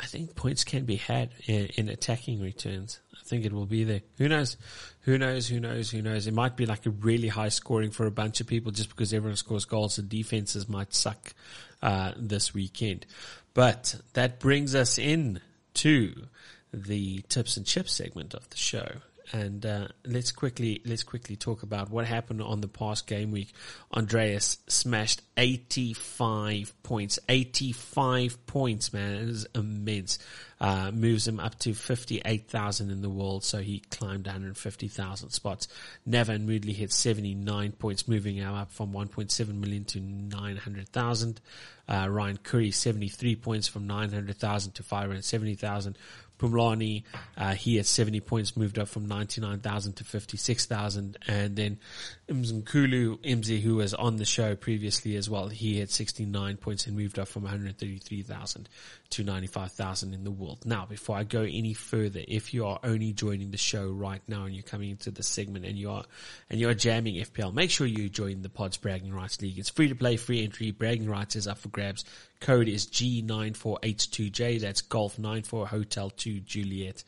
I think points can be had in, in, attacking returns. I think it will be there. Who knows? Who knows? Who knows? Who knows? It might be like a really high scoring for a bunch of people just because everyone scores goals. The defenses might suck uh, this weekend. But that brings us in to the tips and chips segment of the show and uh, let's quickly let's quickly talk about what happened on the past game week. Andreas smashed 85 points, 85 points, man, it is immense. Uh, moves him up to 58,000 in the world, so he climbed 150,000 spots. Nevan Moodley hit 79 points, moving him up from 1.7 million to 900,000. Uh, Ryan Curry 73 points from 900,000 to 570,000. Pumlani, uh, he had 70 points, moved up from 99,000 to 56,000. And then Mzimkulu Imzi, who was on the show previously as well, he had 69 points and moved up from 133,000 to 95,000 in the world. Now, before I go any further, if you are only joining the show right now and you're coming into the segment and you are, and you are jamming FPL, make sure you join the Pods Bragging Rights League. It's free to play, free entry. Bragging Rights is up for grabs. Code is G9482J. That's Golf 94 Hotel 2 Juliet.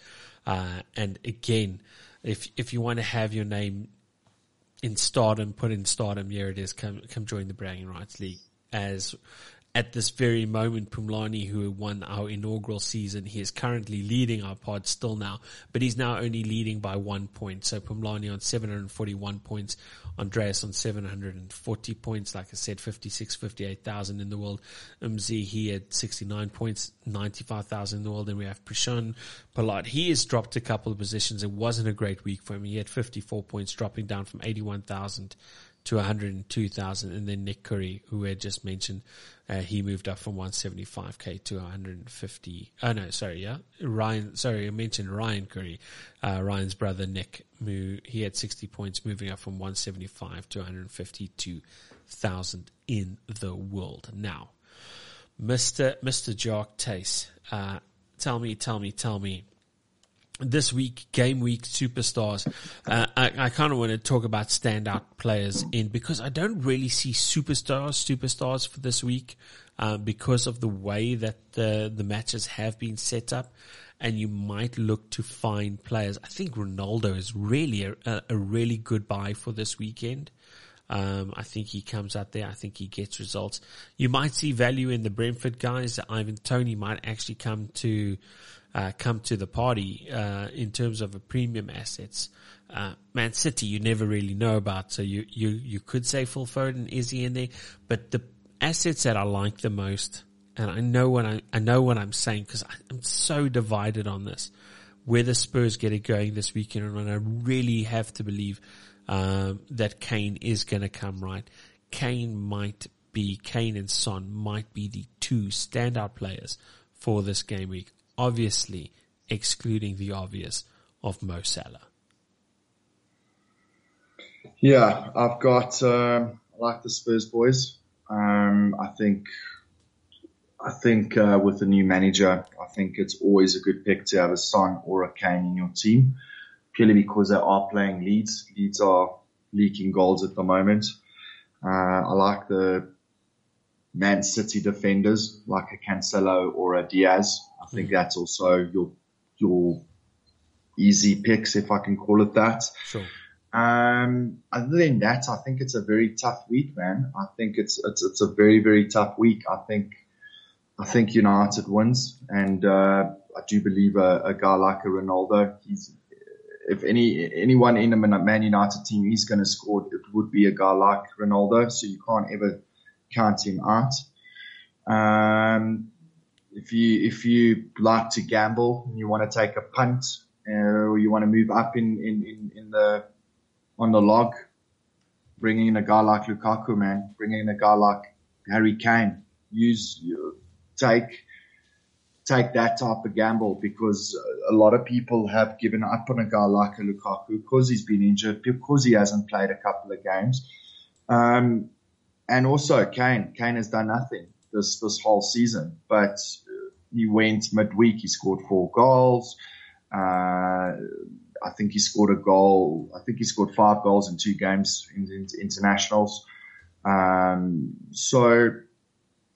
Uh, and again, if, if you want to have your name in stardom, put in stardom, here it is. Come, come join the Bragging Rights League as at this very moment, Pumlani, who won our inaugural season, he is currently leading our pod still now, but he's now only leading by one point. So Pumlani on 741 points, Andreas on 740 points. Like I said, 56, 58,000 in the world. Umzi, he had 69 points, 95,000 in the world. And we have Prashant Palat. He has dropped a couple of positions. It wasn't a great week for him. He had 54 points, dropping down from 81,000 to 102,000. And then Nick Curry, who I just mentioned, uh, he moved up from 175k to 150. Oh no, sorry, yeah, Ryan. Sorry, I mentioned Ryan Curry, uh, Ryan's brother Nick. he had 60 points, moving up from 175 to 152,000 in the world. Now, Mister Mister Jock Tace, uh, tell me, tell me, tell me this week, game week superstars. Uh, I, I kind of want to talk about standout players in because I don't really see superstars, superstars for this week, uh, because of the way that the, the matches have been set up. And you might look to find players. I think Ronaldo is really a, a really good buy for this weekend. Um, I think he comes out there. I think he gets results. You might see value in the Brentford guys. Ivan Toney might actually come to uh, come to the party uh, in terms of a premium assets. Uh, Man City, you never really know about, so you you you could say Phil Foden is he in there, but the assets that I like the most, and I know what I I know what I'm saying because I'm so divided on this. Whether Spurs get it going this weekend or not, I really have to believe um, that Kane is going to come right. Kane might be Kane and Son might be the two standout players for this game week obviously excluding the obvious of Mo Salah. Yeah, I've got um, I like the Spurs boys. Um, I think I think uh, with the new manager, I think it's always a good pick to have a Son or a Kane in your team, purely because they are playing Leeds. Leeds are leaking goals at the moment. Uh, I like the Man City defenders like a Cancelo or a Dias. I think mm. that's also your your easy picks, if I can call it that. Sure. Um, other than that, I think it's a very tough week, man. I think it's it's it's a very very tough week. I think I think United wins, and uh, I do believe a, a, guy like a Ronaldo. He's if any anyone in a Man United team is going to score, it would be a guy like Ronaldo. So you can't ever count him out. Um, if you if you like to gamble and you want to take a punt uh, or you want to move up in, in, in, in the on the log, bringing in a guy like Lukaku, man, bringing in a guy like Harry Kane, use take take that type of gamble because a lot of people have given up on a guy like a Lukaku because he's been injured, because he hasn't played a couple of games. Um, and also Kane, Kane has done nothing this, this whole season, but he went midweek. He scored four goals. Uh, I think he scored a goal. I think he scored five goals in two games in, in internationals. Um, so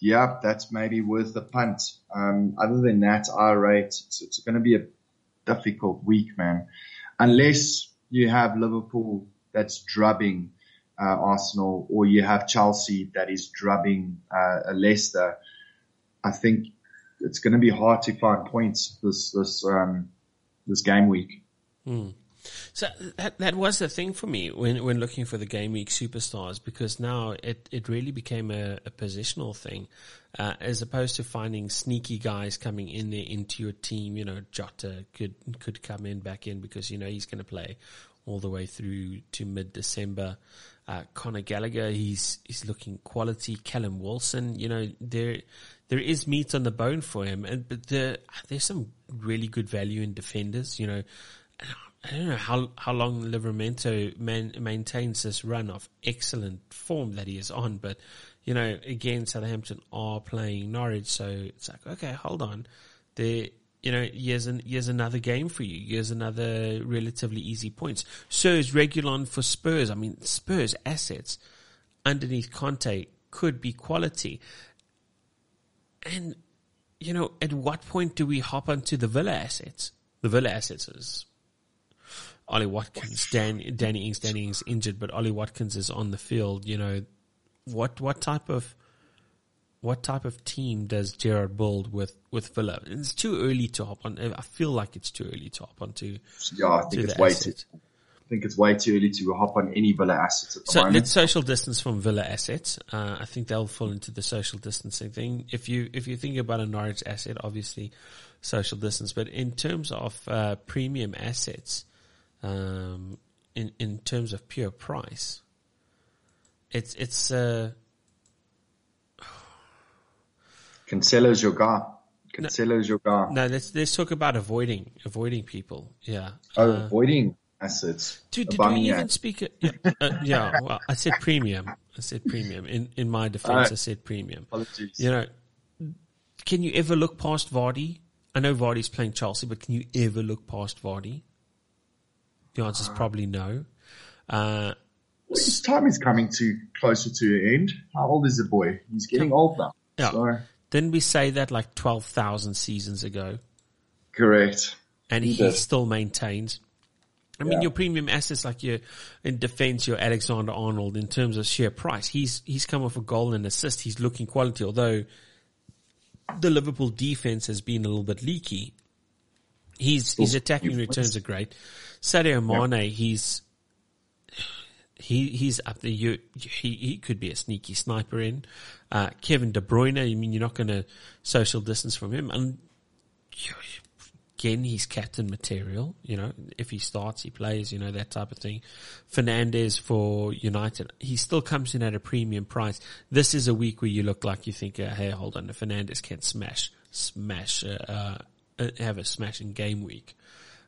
yeah, that's maybe worth the punt. Um, other than that, I rate it's, it's going to be a difficult week, man. Unless you have Liverpool that's drubbing Arsenal, or you have Chelsea that is drubbing uh, Leicester. I think it's going to be hard to find points this this um, this game week. Mm. So that that was the thing for me when when looking for the game week superstars because now it, it really became a, a positional thing, uh, as opposed to finding sneaky guys coming in there into your team. You know, Jota could could come in back in because you know he's going to play all the way through to mid December. Uh, Conor Gallagher, he's he's looking quality. Callum Wilson, you know there there is meat on the bone for him, and but the, there's some really good value in defenders. You know, I don't know how how long Livramento man, maintains this run of excellent form that he is on, but you know, again, Southampton are playing Norwich, so it's like, okay, hold on, there, you know, here's an, here's another game for you. Here's another relatively easy points. So is Reguilon for Spurs. I mean, Spurs assets underneath Conte could be quality, and you know, at what point do we hop onto the Villa assets? The Villa assets is Ollie Watkins, Dan, Danny Ings, Danny Ings injured, but Ollie Watkins is on the field. You know, what what type of what type of team does Gerrard build with with Villa? It's too early to hop on. I feel like it's too early to hop onto. Yeah, I think it's way asset. too. I think it's way too early to hop on any Villa assets at the so moment. let's social distance from Villa assets. Uh, I think they'll fall into the social distancing thing. If you if you think about a Norwich asset, obviously social distance. But in terms of uh, premium assets, um, in in terms of pure price. It's it's uh, Cancelo's your guy. Cancelo's your guy. No, let's let's talk about avoiding avoiding people. Yeah. Oh, uh, avoiding assets. Dude, did we even speak? Yeah, uh, yeah. Well, I said premium. I said premium. In in my defense, I said premium. Apologies. You know, can you ever look past Vardy? I know Vardy's playing Chelsea, but can you ever look past Vardy? The answer is probably no. Uh, his time is coming to closer to an end. How old is the boy? He's getting old now. Yeah. So. Didn't we say that like 12,000 seasons ago? Correct. And he, he still maintains. I mean, your premium assets like your in defense, your Alexander Arnold in terms of share price. He's he's come off a goal and assist. He's looking quality, although the Liverpool defense has been a little bit leaky. He's his attacking returns are great. Sadio Mane, yep. he's he he's up there. You, he he could be a sneaky sniper in. Uh, Kevin De Bruyne, I mean, you're not going to social distance from him, and again, he's captain material. You know, if he starts, he plays. You know that type of thing. Fernandes for United, he still comes in at a premium price. This is a week where you look like you think, uh, hey, hold on, the Fernandes can smash, smash, uh, uh, have a smashing game week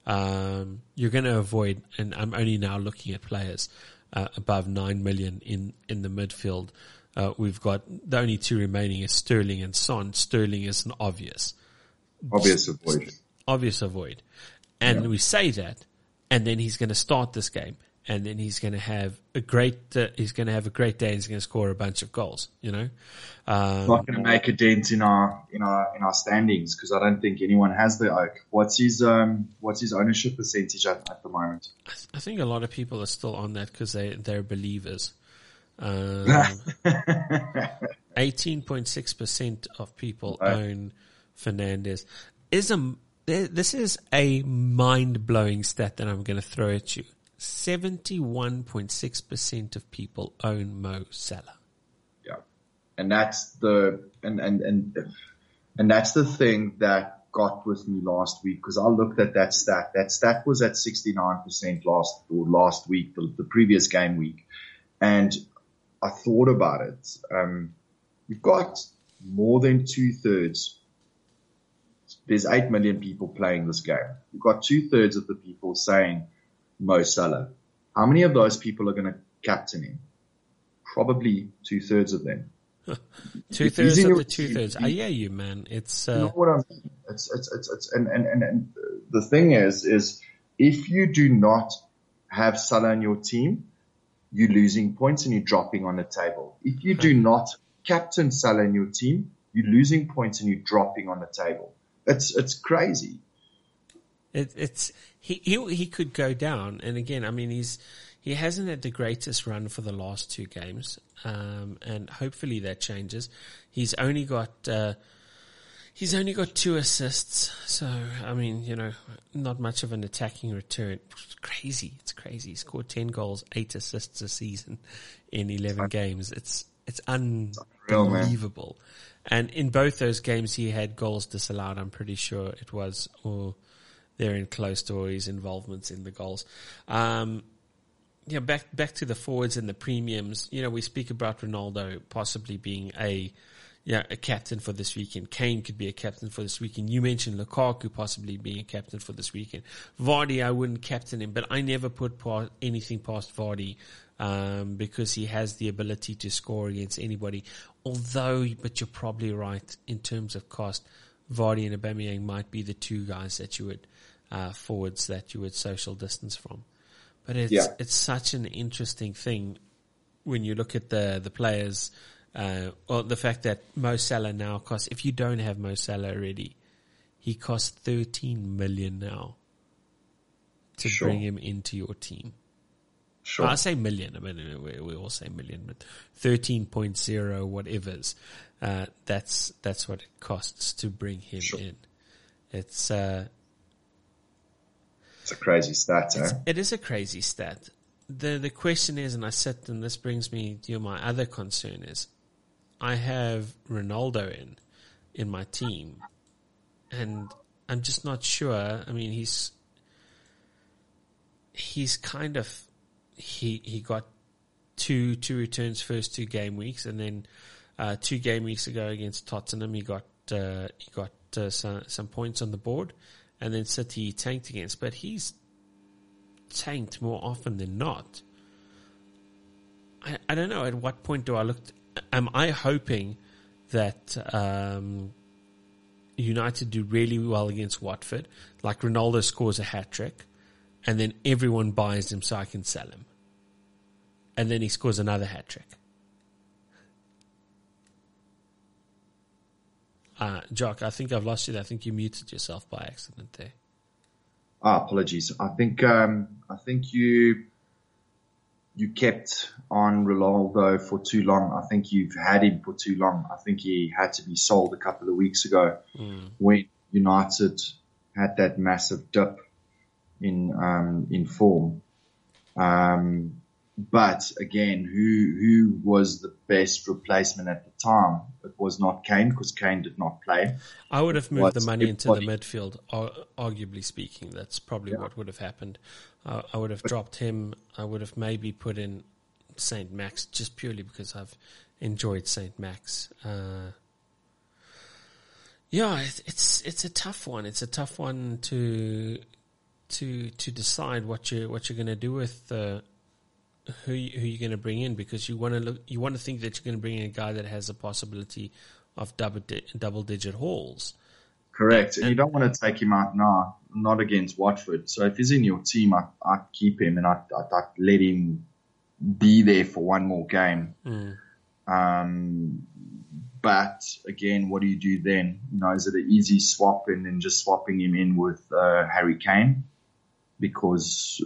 um, you're going to avoid, and I'm only now looking at players uh, above 9 million in, in the midfield. Uh, we've got the only two remaining is Sterling and Son. Sterling is an obvious. Obvious avoid. Obvious avoid. And yeah. we say that, and then he's going to start this game and then he's going to have a great uh, he's going to have a great day. and He's going to score a bunch of goals. You know, um, not going to make a dent in our in our in our standings because I don't think anyone has the oak. What's his um what's his ownership percentage at, at the moment? I, th- I, think a lot of people are still on that because they they're believers. Um, eighteen point six percent of people own Fernandes. Is a this is a mind blowing stat that I'm going to throw at you. 71.6% of people own Mo Salah. Yeah. And that's the, and, and, and, and that's the thing that got with me last week because I looked at that stat. That stat was at 69% last, or last week, the, the previous game week. And I thought about it. Um, you've got more than two thirds. There's 8 million people playing this game. You've got two thirds of the people saying, Mo Salah. How many of those people are going to captain him? Probably two thirds of them. two thirds of the two thirds. I hear you, man. It's, uh... you know what I mean? It's, it's, it's, it's, and, and, and, and the thing is, is if you do not have Salah in your team, you're losing points and you're dropping on the table. If you do not captain Salah in your team, you're losing points and you're dropping on the table. It's it's crazy. It, it's he, he he could go down, and again, I mean, he's he hasn't had the greatest run for the last two games, um, and hopefully that changes. He's only got uh, he's only got two assists, so I mean, you know, not much of an attacking return. It's crazy, it's crazy. He scored ten goals, eight assists a season in eleven games. It's it's unbelievable. And in both those games, he had goals disallowed. I'm pretty sure it was, or they're in close to his involvements in the goals. Um, yeah, back back to the forwards and the premiums. You know, we speak about Ronaldo possibly being a yeah, a captain for this weekend. Kane could be a captain for this weekend. You mentioned Lukaku possibly being a captain for this weekend. Vardy, I wouldn't captain him, but I never put anything past Vardy um, because he has the ability to score against anybody. Although, but you're probably right in terms of cost. Vardy and Aubameyang might be the two guys that you would uh, forwards that you would social distance from. But it's yeah. it's such an interesting thing when you look at the the players uh, well, the fact that Mo Salah now costs, if you don't have Mo Salah already, he costs 13 million now to sure. bring him into your team. Sure. I say million. I mean, we, we all say million, but 13.0 whatever's. Uh, that's, that's what it costs to bring him sure. in. It's, uh, it's a crazy stat, eh? It is a crazy stat. The, the question is, and I said, and this brings me to my other concern is, I have Ronaldo in in my team, and I'm just not sure. I mean, he's he's kind of he he got two two returns first two game weeks, and then uh, two game weeks ago against Tottenham, he got uh, he got uh, some some points on the board, and then City tanked against, but he's tanked more often than not. I, I don't know at what point do I look am I hoping that um, United do really well against Watford, like Ronaldo scores a hat trick, and then everyone buys him so I can sell him, and then he scores another hat trick. Uh, Jock, I think I've lost you. I think you muted yourself by accident there. Ah, apologies. I think um, I think you you kept on Ronaldo for too long. I think you've had him for too long. I think he had to be sold a couple of weeks ago mm. when United had that massive dip in um, in form. Um, but again, who who was the best replacement at the time? Was not Kane because Kane did not play. I would have moved the money into the midfield. Arguably speaking, that's probably yeah. what would have happened. Uh, I would have but, dropped him. I would have maybe put in Saint Max just purely because I've enjoyed Saint Max. Uh, yeah, it's it's a tough one. It's a tough one to to to decide what you what you're going to do with. Uh, who you, who you're going to bring in because you want to look you want to think that you're going to bring in a guy that has a possibility of double di- double digit hauls. Correct, and, you don't want to take him out now, not against Watford. So if he's in your team, I I keep him and I I let him be there for one more game. Mm. Um, but again, what do you do then? You know, is it an easy swap and then just swapping him in with uh, Harry Kane? Because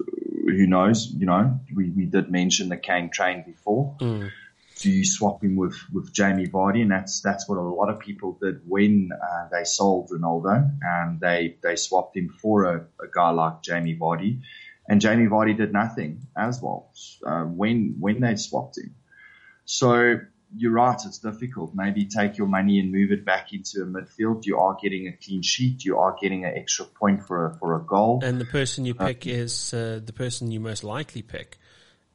who knows? You know, we, we did mention the Kane train before. Mm. Do you swap him with, with Jamie Vardy? And that's that's what a lot of people did when uh, they sold Ronaldo. And they they swapped him for a, a, guy like Jamie Vardy. And Jamie Vardy did nothing as well uh, when when they swapped him. So you're right, it's difficult. Maybe take your money and move it back into a midfield. You are getting a clean sheet. You are getting an extra point for a, for a goal. And the person you pick uh, is uh, the person you most likely pick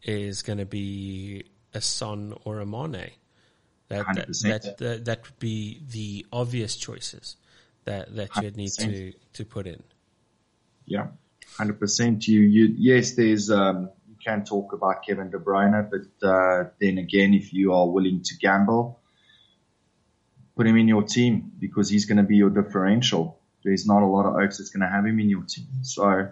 is going to be a Son or a Mane. That that, that, that, that would be the obvious choices that that you need to to put in. Yeah, hundred percent. You you yes, there's um can talk about Kevin De Bruyne, but uh, then again, if you are willing to gamble, put him in your team because he's going to be your differential. There's not a lot of oaks that's going to have him in your team. So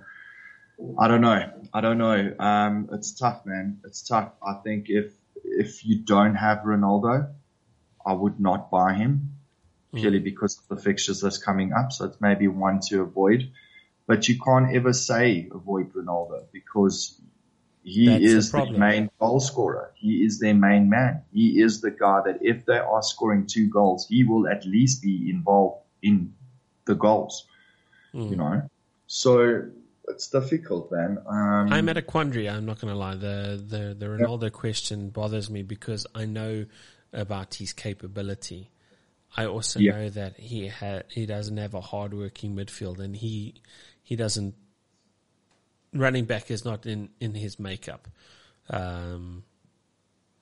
I don't know. I don't know. Um, it's tough, man. It's tough. I think if if you don't have Ronaldo, I would not buy him purely because of the fixtures that's coming up. So it's maybe one to avoid. But you can't ever say avoid Ronaldo because he That's is the, problem. main goal scorer. He is their main man. He is the guy that if they are scoring two goals, he will at least be involved in the goals. Hmm. You know, so it's difficult, man. Um, I'm at a quandary. I'm not going to lie. The the the Ronaldo question bothers me because I know about his capability. I also Yeah. know that he ha- he doesn't have a hardworking midfield, and he he doesn't running back is not in in his makeup. Um,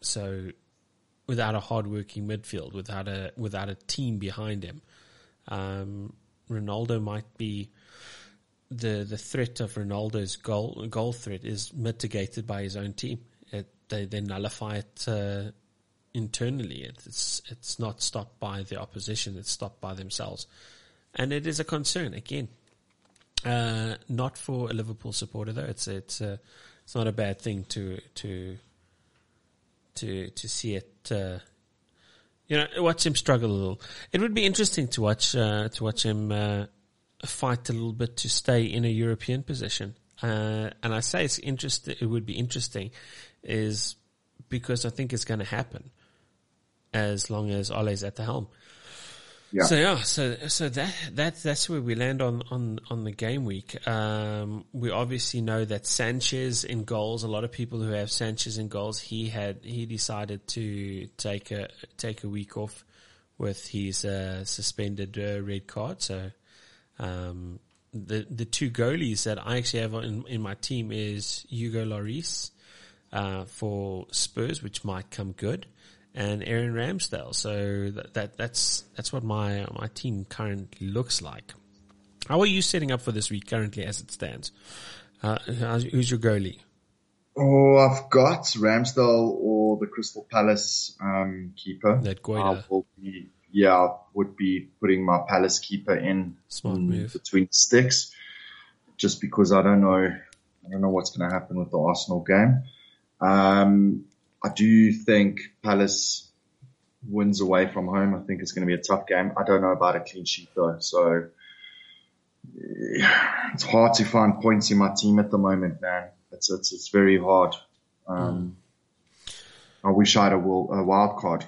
so without a hardworking midfield, without a without a team behind him, um, Ronaldo might be the the threat of Ronaldo's goal goal threat is mitigated by his own team. It, they they nullify it uh, internally. It, it's it's not stopped by the opposition. It's stopped by themselves, and it is a concern again. Uh, not for a Liverpool supporter though. It's it's uh, it's not a bad thing to to to to see it. Uh, you know, watch him struggle a little. It would be interesting to watch uh, to watch him uh, fight a little bit to stay in a European position. Uh, and I say it's interest. It would be interesting, is because I think it's going to happen as long as Ole's at the helm. Yeah. So yeah, so so that that that's where we land on on on the game week. Um, we obviously know that Sanchez in goals. A lot of people who have Sanchez in goals, he had he decided to take a take a week off with his uh, suspended uh, red card. So um, the the two goalies that I actually have in in my team is Hugo Lloris uh, for Spurs, which might come good, and Aaron Ramsdale. So that, that that's that's what my my team currently looks like. How are you setting up for this week currently as it stands? Uh, who's your goalie? Oh, I've got Ramsdale or the Crystal Palace um, keeper. That will be, yeah, I would be putting my Palace keeper in, Smart in move. between sticks, just because I don't know, I don't know what's going to happen with the Arsenal game. Um, I do think Palace wins away from home. I think it's going to be a tough game. I don't know about a clean sheet though, so it's hard to find points in my team at the moment, man. It's it's it's very hard. Um, I wish I had a, a wild card.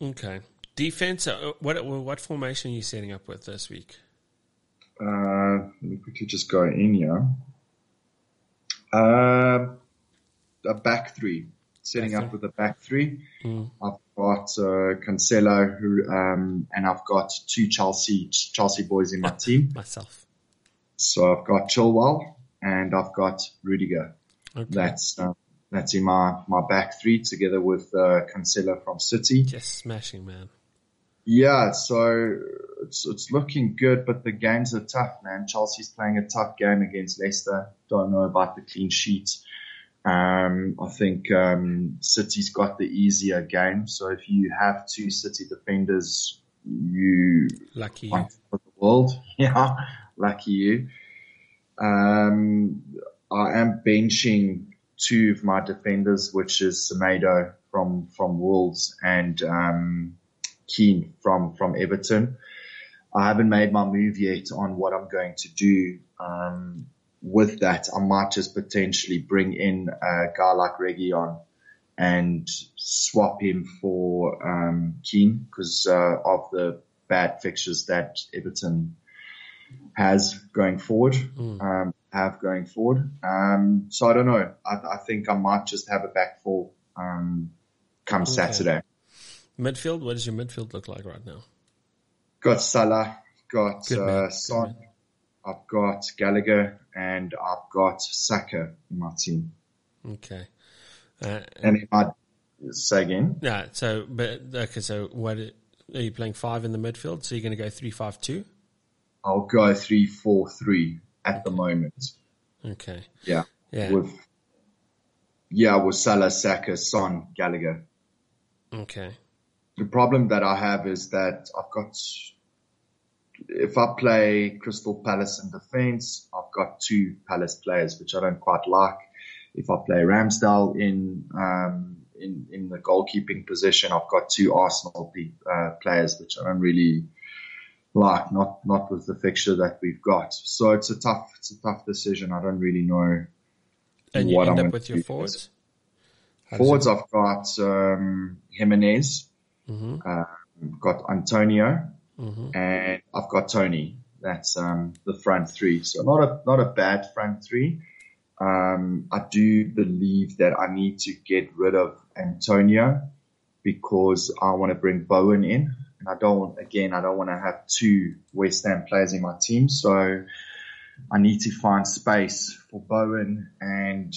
Okay, defense. Uh, what what formation are you setting up with this week? Uh, let me quickly just go in here. Um, a back three, setting up with a back three. Mm. I've got uh, Cancelo, who, um, and I've got two Chelsea Chelsea boys in my team. Myself. So I've got Chilwell and I've got Rudiger. Okay. That's uh, that's in my my back three together with uh, Cancelo from City. Just smashing, man. Yeah, so it's it's looking good, but the games are tough, man. Chelsea's playing a tough game against Leicester. Don't know about the clean sheet. Um, I think um, City's got the easier game. So if you have two City defenders, you Lucky. the world. Yeah, lucky you. Um, I am benching two of my defenders, which is Semedo from from Wolves and um, Keane from from Everton. I haven't made my move yet on what I'm going to do. Um, with that, I might just potentially bring in a guy like Reguilon and swap him for um, Keane because uh, of the bad fixtures that Everton has going forward, um, have going forward. Um, so I don't know. I, I think I might just have a back four um, come Saturday. Midfield. What does your midfield look like right now? Got Salah, got uh, Son. I've got Gallagher, and I've got Saka in my team. Okay. Uh, And if I say again, yeah. So, but okay. So, what are you playing? Five in the midfield. So you're going to go three five two. I'll go three four three at the moment. Okay. Yeah. Yeah. With yeah, with Salah, Saka, Son, Gallagher. Okay. The problem that I have is that I've got if I play Crystal Palace in defense, I've got two Palace players, which I don't quite like. If I play Ramsdale in um, in, in the goalkeeping position, I've got two Arsenal uh, players, which I don't really like, not, not with the fixture that we've got. So it's a tough, it's a tough decision. I don't really know. And you end up with your forwards? Forwards, I've got um, Jimenez, mm-hmm. uh, got Antonio, mm-hmm. and I've got Toney. That's um, the front three. So not a not a bad front three. Um, I do believe that I need to get rid of Antonio because I want to bring Bowen in, and I don't. Again, I don't want to have two West Ham players in my team. So I need to find space for Bowen and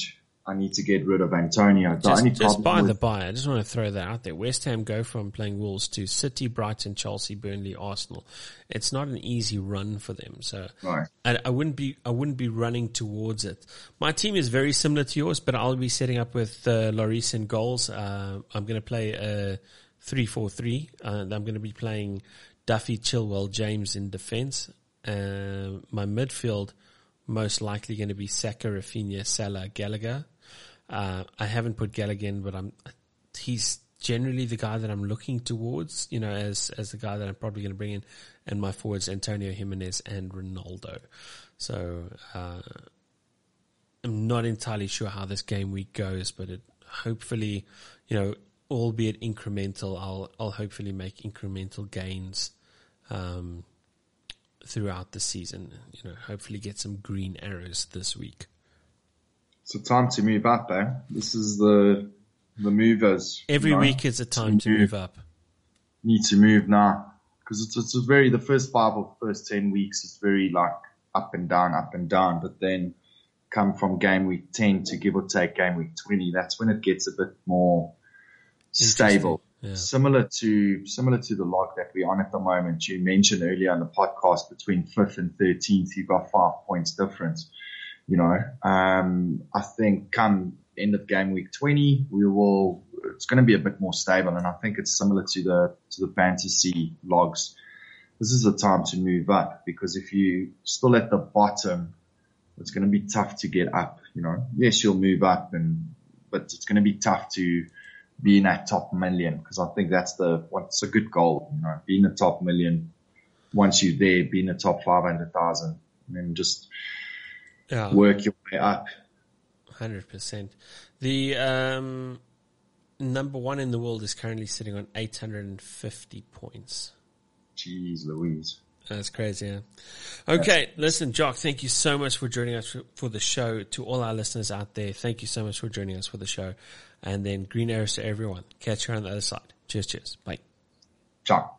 I need to get rid of Antonio. The just, just by with, the by, I just want to throw that out there. West Ham go from playing Wolves to City, Brighton, Chelsea, Burnley, Arsenal. It's not an easy run for them. So right. I, I, wouldn't be I wouldn't be running towards it. My team is very similar to yours, but I'll be setting up with uh, Lloris in goals. Uh, I'm going to play a three four three, and I'm going to be playing Duffy, Chilwell, James in defence. Uh, my midfield most likely going to be Saka, Raphinha, Salah, Gallagher. Uh, I haven't put Gallagher in, but I'm, he's generally the guy that I'm looking towards, you know, as, as the guy that I'm probably going to bring in. And my forwards, Antonio Jimenez and Ronaldo. So, uh, I'm not entirely sure how this game week goes, but it hopefully, you know, albeit incremental, I'll, I'll hopefully make incremental gains, um, throughout the season. You know, hopefully get some green arrows this week. So time to move up, eh? This is the the movers. Every you know? week is a time to, to move, move, up. Need to move now because it's it's a very the first five or first ten weeks is very like up and down, up and down. But then come from game week ten to give or take game week twenty, that's when it gets a bit more stable. Yeah. Similar to similar to the log that we're on at the moment. You mentioned earlier on the podcast between fifth and thirteenth, you've got five points difference you know, um, I think come end of game week 20, we will, it's going to be a bit more stable. And I think it's similar to the, to the fantasy logs. This is the time to move up because if you still at the bottom, it's going to be tough to get up, you know, yes, you'll move up and, but it's going to be tough to be in that top million because I think that's the, what's a good goal, you know, being the top million. Once you're there, being the top 500,000 and just, yeah. work your way up. Hundred percent. The um, number one in the world is currently sitting on eight hundred and fifty points. Jeez, Louise. That's crazy. Yeah. Okay, yeah. listen, Jock. Thank you so much for joining us for the show. To all our listeners out there, thank you so much for joining us for the show. And then green arrows to everyone. Catch you on the other side. Cheers, cheers. Bye. Ciao.